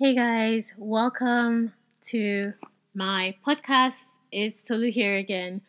Hey guys, welcome to my podcast. It's Tolu here again.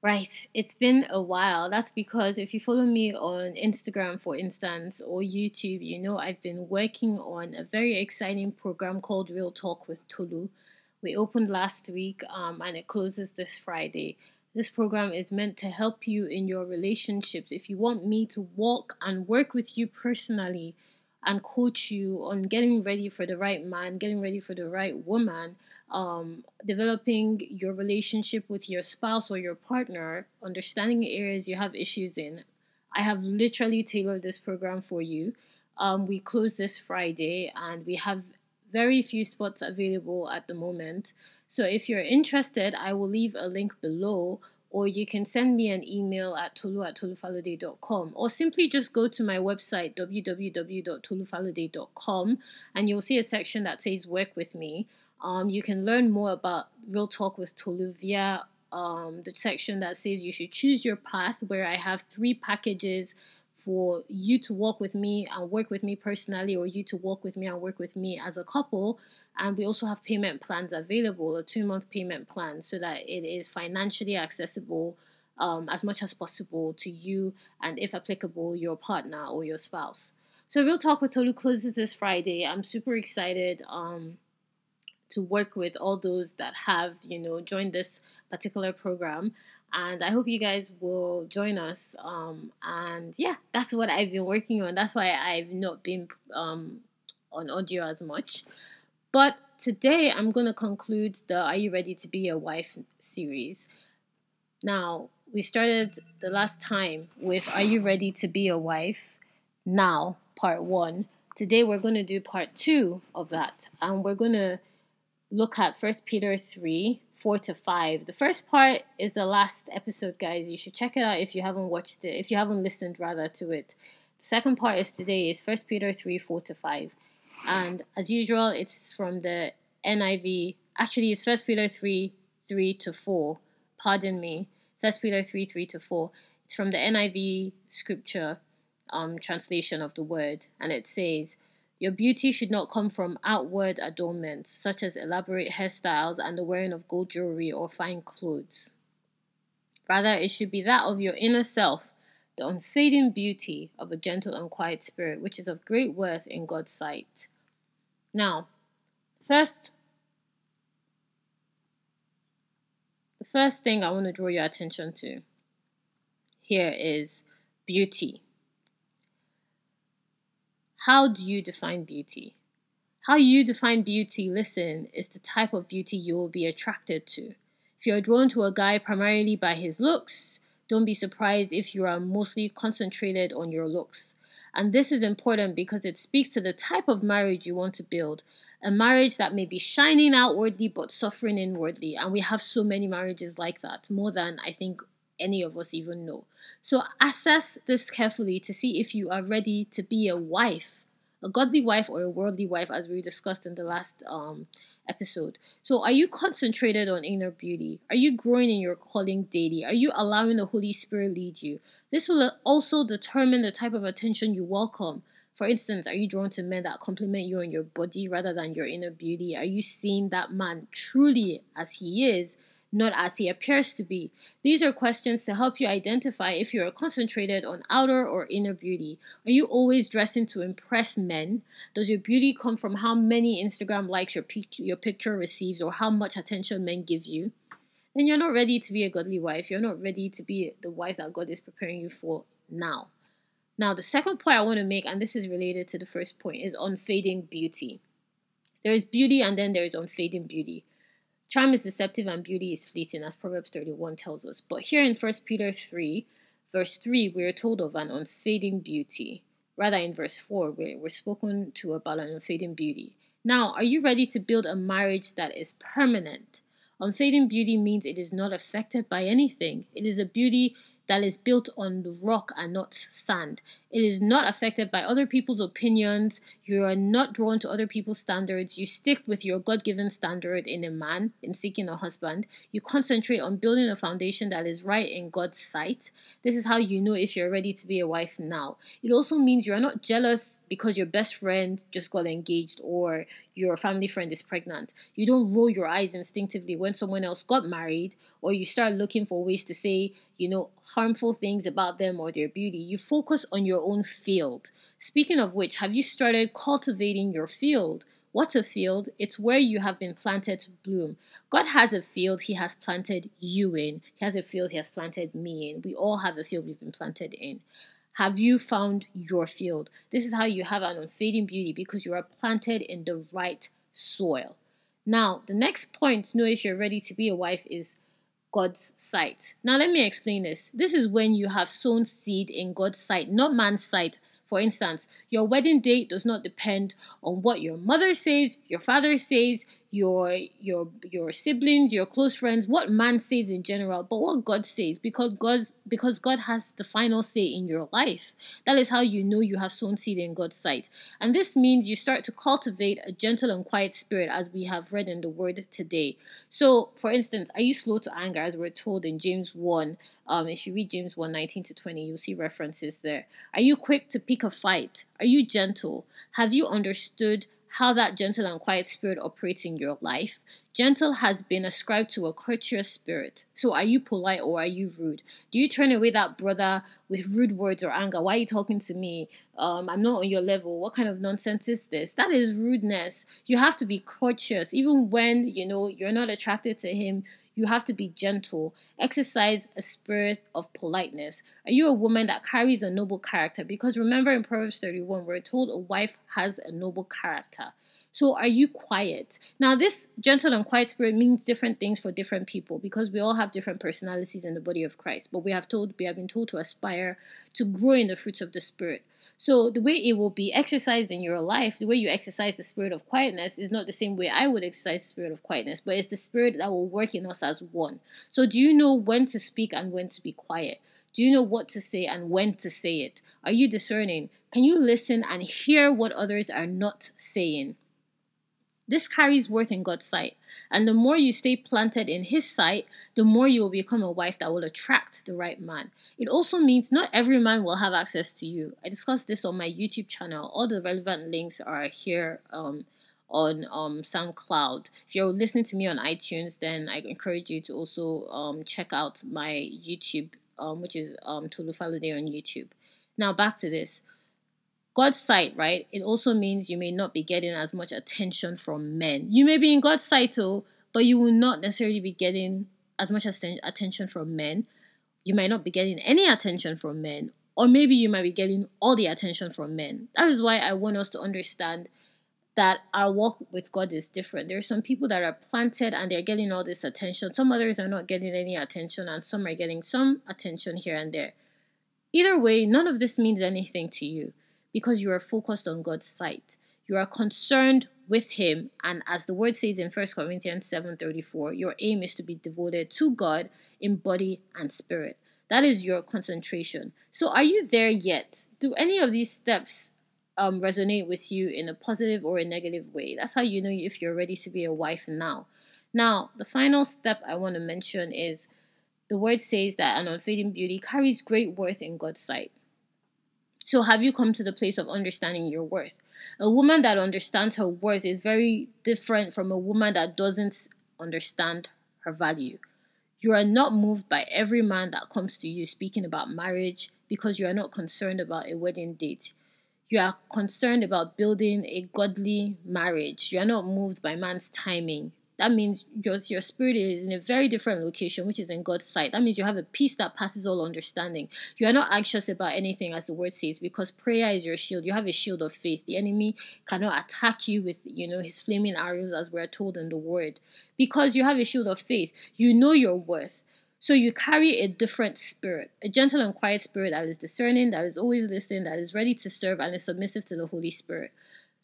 Right, it's been a while. That's because if you follow me on Instagram, for instance, or YouTube, you know I've been working on a very exciting program called Real Talk with Tolu. We opened last week um, and it closes this Friday. This program is meant to help you in your relationships. If you want me to walk and work with you personally, and coach you on getting ready for the right man, getting ready for the right woman, um, developing your relationship with your spouse or your partner, understanding areas you have issues in. I have literally tailored this program for you. Um, we close this Friday and we have very few spots available at the moment. So if you're interested, I will leave a link below or you can send me an email at tolu at tolufalade.com or simply just go to my website www.tolufalade.com and you'll see a section that says work with me. Um, you can learn more about real talk with tolu via um, the section that says you should choose your path where i have three packages for you to work with me and work with me personally, or you to work with me and work with me as a couple. And we also have payment plans available, a two month payment plan, so that it is financially accessible um, as much as possible to you and, if applicable, your partner or your spouse. So, Real Talk with Tolu closes this Friday. I'm super excited. Um, to work with all those that have you know joined this particular program. And i hope you guys will join us um, and yeah that's what i've been working on. That's why i've not been um, on audio as much. But today i'm going to conclude the are you ready to be a wife series. Now we started the last time with are you ready to be a wife? Now part one. Today we're going to do part two of that and we're going to look at First Peter 3 4 to 5. The first part is the last episode, guys. You should check it out if you haven't watched it, if you haven't listened rather to it. The second part is today is First Peter 3 4 to 5. And as usual, it's from the NIV. Actually, it's First Peter 3 3 to 4. Pardon me. First Peter 3 3 to 4. It's from the NIV scripture um, translation of the word. And it says, your beauty should not come from outward adornments, such as elaborate hairstyles and the wearing of gold jewelry or fine clothes. Rather, it should be that of your inner self, the unfading beauty of a gentle and quiet spirit, which is of great worth in God's sight. Now, first, the first thing I want to draw your attention to here is beauty. How do you define beauty? How you define beauty, listen, is the type of beauty you will be attracted to. If you're drawn to a guy primarily by his looks, don't be surprised if you are mostly concentrated on your looks. And this is important because it speaks to the type of marriage you want to build. A marriage that may be shining outwardly but suffering inwardly. And we have so many marriages like that, more than I think any of us even know. So assess this carefully to see if you are ready to be a wife, a godly wife or a worldly wife, as we discussed in the last um, episode. So, are you concentrated on inner beauty? Are you growing in your calling daily? Are you allowing the Holy Spirit lead you? This will also determine the type of attention you welcome. For instance, are you drawn to men that compliment you on your body rather than your inner beauty? Are you seeing that man truly as he is? Not as he appears to be. These are questions to help you identify if you are concentrated on outer or inner beauty. Are you always dressing to impress men? Does your beauty come from how many Instagram likes your, your picture receives or how much attention men give you? Then you're not ready to be a godly wife. You're not ready to be the wife that God is preparing you for now. Now, the second point I want to make, and this is related to the first point, is unfading beauty. There is beauty and then there is unfading beauty. Charm is deceptive and beauty is fleeting, as Proverbs 31 tells us. But here in 1 Peter 3, verse 3, we are told of an unfading beauty. Rather, in verse 4, we're, we're spoken to about an unfading beauty. Now, are you ready to build a marriage that is permanent? Unfading beauty means it is not affected by anything. It is a beauty that is built on the rock and not sand. It is not affected by other people's opinions. You are not drawn to other people's standards. You stick with your God given standard in a man, in seeking a husband. You concentrate on building a foundation that is right in God's sight. This is how you know if you're ready to be a wife now. It also means you're not jealous because your best friend just got engaged or your family friend is pregnant. You don't roll your eyes instinctively when someone else got married or you start looking for ways to say, you know, harmful things about them or their beauty. You focus on your own field. Speaking of which, have you started cultivating your field? What's a field? It's where you have been planted to bloom. God has a field He has planted you in. He has a field He has planted me in. We all have a field we've been planted in. Have you found your field? This is how you have an unfading beauty because you are planted in the right soil. Now, the next point know if you're ready to be a wife is God's sight. Now, let me explain this. This is when you have sown seed in God's sight, not man's sight. For instance, your wedding date does not depend on what your mother says, your father says, your your your siblings, your close friends, what man says in general, but what God says because God because God has the final say in your life. That is how you know you have sown seed in God's sight. And this means you start to cultivate a gentle and quiet spirit as we have read in the word today. So, for instance, are you slow to anger as we're told in James 1 um, if you read James 1 19 to 20, you'll see references there. Are you quick to pick a fight? Are you gentle? Have you understood how that gentle and quiet spirit operates in your life. Gentle has been ascribed to a courteous spirit. So are you polite or are you rude? Do you turn away that brother with rude words or anger? Why are you talking to me? Um, I'm not on your level. What kind of nonsense is this? That is rudeness. You have to be courteous. Even when, you know, you're not attracted to him, you have to be gentle. Exercise a spirit of politeness. Are you a woman that carries a noble character? Because remember in Proverbs 31, we're told a wife has a noble character. So are you quiet? Now, this gentle and quiet spirit means different things for different people because we all have different personalities in the body of Christ. But we have told we have been told to aspire to grow in the fruits of the spirit. So the way it will be exercised in your life, the way you exercise the spirit of quietness is not the same way I would exercise the spirit of quietness, but it's the spirit that will work in us as one. So do you know when to speak and when to be quiet? Do you know what to say and when to say it? Are you discerning? Can you listen and hear what others are not saying? This carries worth in God's sight. And the more you stay planted in His sight, the more you will become a wife that will attract the right man. It also means not every man will have access to you. I discussed this on my YouTube channel. All the relevant links are here um, on um, SoundCloud. If you're listening to me on iTunes, then I encourage you to also um, check out my YouTube, um, which is um, Falode on YouTube. Now, back to this. God's sight, right? It also means you may not be getting as much attention from men. You may be in God's sight, too, but you will not necessarily be getting as much attention from men. You might not be getting any attention from men, or maybe you might be getting all the attention from men. That is why I want us to understand that our walk with God is different. There are some people that are planted and they're getting all this attention. Some others are not getting any attention, and some are getting some attention here and there. Either way, none of this means anything to you because you are focused on God's sight. You are concerned with him and as the word says in 1 Corinthians 7:34, your aim is to be devoted to God in body and spirit. That is your concentration. So are you there yet? Do any of these steps um, resonate with you in a positive or a negative way? That's how you know if you're ready to be a wife now. Now, the final step I want to mention is the word says that an unfading beauty carries great worth in God's sight. So, have you come to the place of understanding your worth? A woman that understands her worth is very different from a woman that doesn't understand her value. You are not moved by every man that comes to you speaking about marriage because you are not concerned about a wedding date. You are concerned about building a godly marriage. You are not moved by man's timing that means your, your spirit is in a very different location, which is in God's sight. That means you have a peace that passes all understanding. You are not anxious about anything, as the word says, because prayer is your shield. You have a shield of faith. The enemy cannot attack you with, you know, his flaming arrows, as we're told in the word, because you have a shield of faith. You know your worth. So you carry a different spirit, a gentle and quiet spirit that is discerning, that is always listening, that is ready to serve, and is submissive to the Holy Spirit.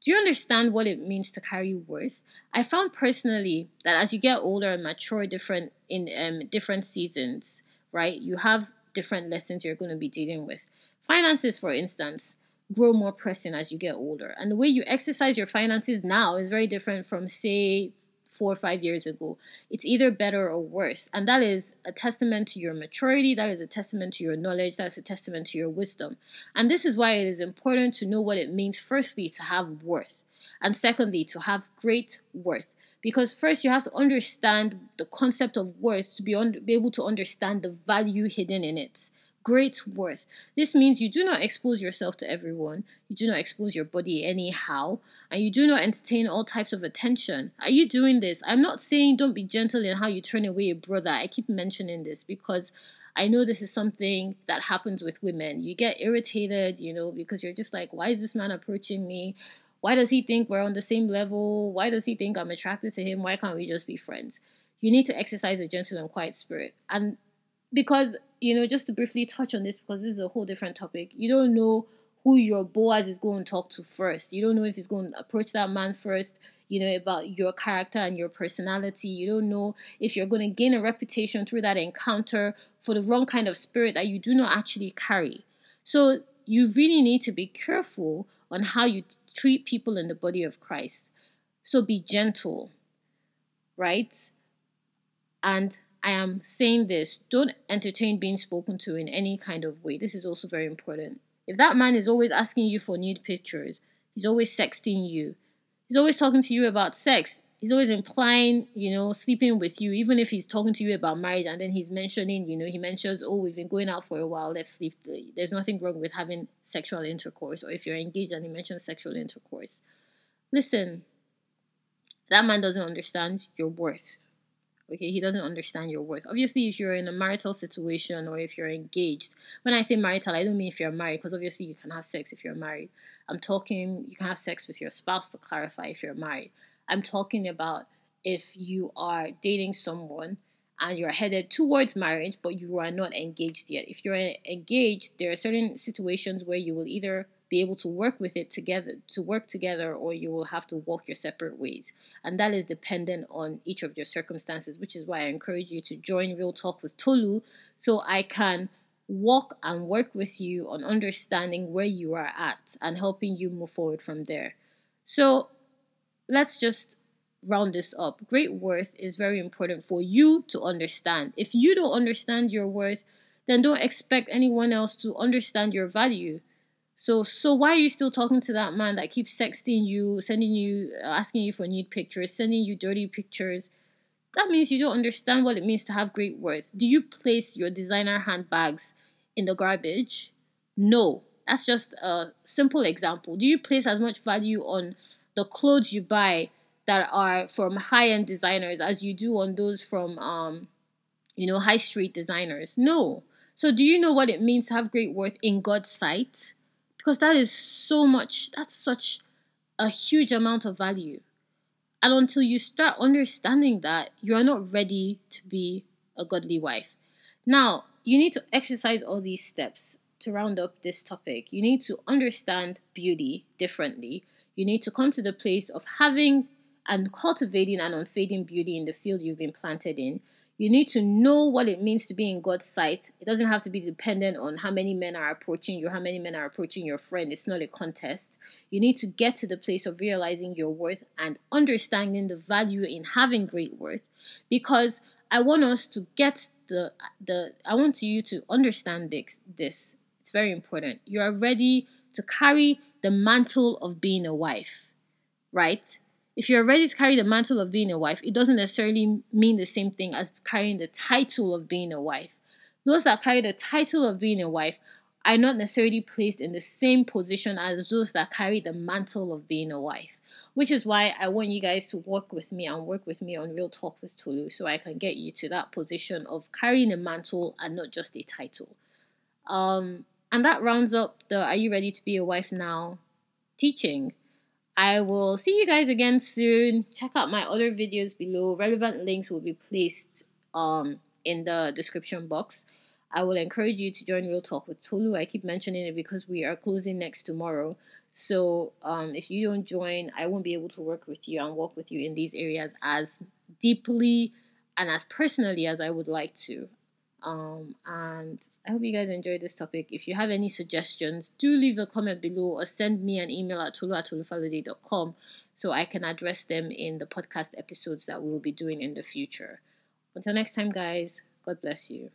Do you understand what it means to carry worth? I found personally that as you get older and mature different in um, different seasons, right? You have different lessons you're going to be dealing with. Finances, for instance, grow more pressing as you get older. And the way you exercise your finances now is very different from, say, four or five years ago. It's either better or worse. And that is a testament to your maturity, that is a testament to your knowledge, that's a testament to your wisdom. And this is why it is important to know what it means, firstly, to have worth, and secondly, to have great worth. Because first, you have to understand the concept of worth to be, un- be able to understand the value hidden in it great worth. This means you do not expose yourself to everyone, you do not expose your body anyhow, and you do not entertain all types of attention. Are you doing this? I'm not saying don't be gentle in how you turn away a brother. I keep mentioning this because I know this is something that happens with women. You get irritated, you know, because you're just like, why is this man approaching me? Why does he think we're on the same level? Why does he think I'm attracted to him? Why can't we just be friends? You need to exercise a gentle and quiet spirit. And because you know just to briefly touch on this because this is a whole different topic you don't know who your boaz is going to talk to first. You don't know if he's going to approach that man first you know about your character and your personality. You don't know if you're going to gain a reputation through that encounter for the wrong kind of spirit that you do not actually carry. So you really need to be careful on how you t- treat people in the body of christ. So be gentle right? And I am saying this don't entertain being spoken to in any kind of way. This is also very important. If that man is always asking you for nude pictures, he's always sexting you, he's always talking to you about sex, he's always implying, you know, sleeping with you, even if he's talking to you about marriage and then he's mentioning, you know, he mentions, oh, we've been going out for a while, let's sleep. There's nothing wrong with having sexual intercourse, or if you're engaged and he mentions sexual intercourse. Listen, that man doesn't understand your worth. Okay, he doesn't understand your worth. Obviously, if you're in a marital situation or if you're engaged, when I say marital, I don't mean if you're married, because obviously you can have sex if you're married. I'm talking, you can have sex with your spouse to clarify if you're married. I'm talking about if you are dating someone and you're headed towards marriage, but you are not engaged yet. If you're engaged, there are certain situations where you will either be able to work with it together to work together or you will have to walk your separate ways. And that is dependent on each of your circumstances which is why i encourage you to join real talk with tolu so i can walk and work with you on understanding where you are at and helping you move forward from there. So let's just round this up. Great worth is very important for you to understand. If you don't understand your worth then don't expect anyone else to understand your value so so why are you still talking to that man that keeps sexting you, sending you, uh, asking you for nude pictures, sending you dirty pictures? That means you don't understand what it means to have great worth. Do you place your designer handbags in the garbage? No. That's just a simple example. Do you place as much value on the clothes you buy that are from high-end designers as you do on those from um you know high street designers? No. So do you know what it means to have great worth in God's sight? Because that is so much, that's such a huge amount of value. And until you start understanding that, you are not ready to be a godly wife. Now, you need to exercise all these steps to round up this topic. You need to understand beauty differently. You need to come to the place of having and cultivating an unfading beauty in the field you've been planted in. You need to know what it means to be in God's sight. It doesn't have to be dependent on how many men are approaching you, how many men are approaching your friend. It's not a contest. You need to get to the place of realizing your worth and understanding the value in having great worth because I want us to get the the I want you to understand this. this. It's very important. You are ready to carry the mantle of being a wife, right? If you're ready to carry the mantle of being a wife, it doesn't necessarily mean the same thing as carrying the title of being a wife. Those that carry the title of being a wife are not necessarily placed in the same position as those that carry the mantle of being a wife. Which is why I want you guys to work with me and work with me on Real Talk with Tolu so I can get you to that position of carrying a mantle and not just a title. Um, and that rounds up the Are You Ready to Be a Wife Now teaching. I will see you guys again soon. Check out my other videos below. Relevant links will be placed um, in the description box. I will encourage you to join Real Talk with Tolu. I keep mentioning it because we are closing next tomorrow. So um, if you don't join, I won't be able to work with you and work with you in these areas as deeply and as personally as I would like to. Um, and I hope you guys enjoyed this topic. If you have any suggestions, do leave a comment below or send me an email at tolu so I can address them in the podcast episodes that we will be doing in the future. Until next time, guys, God bless you.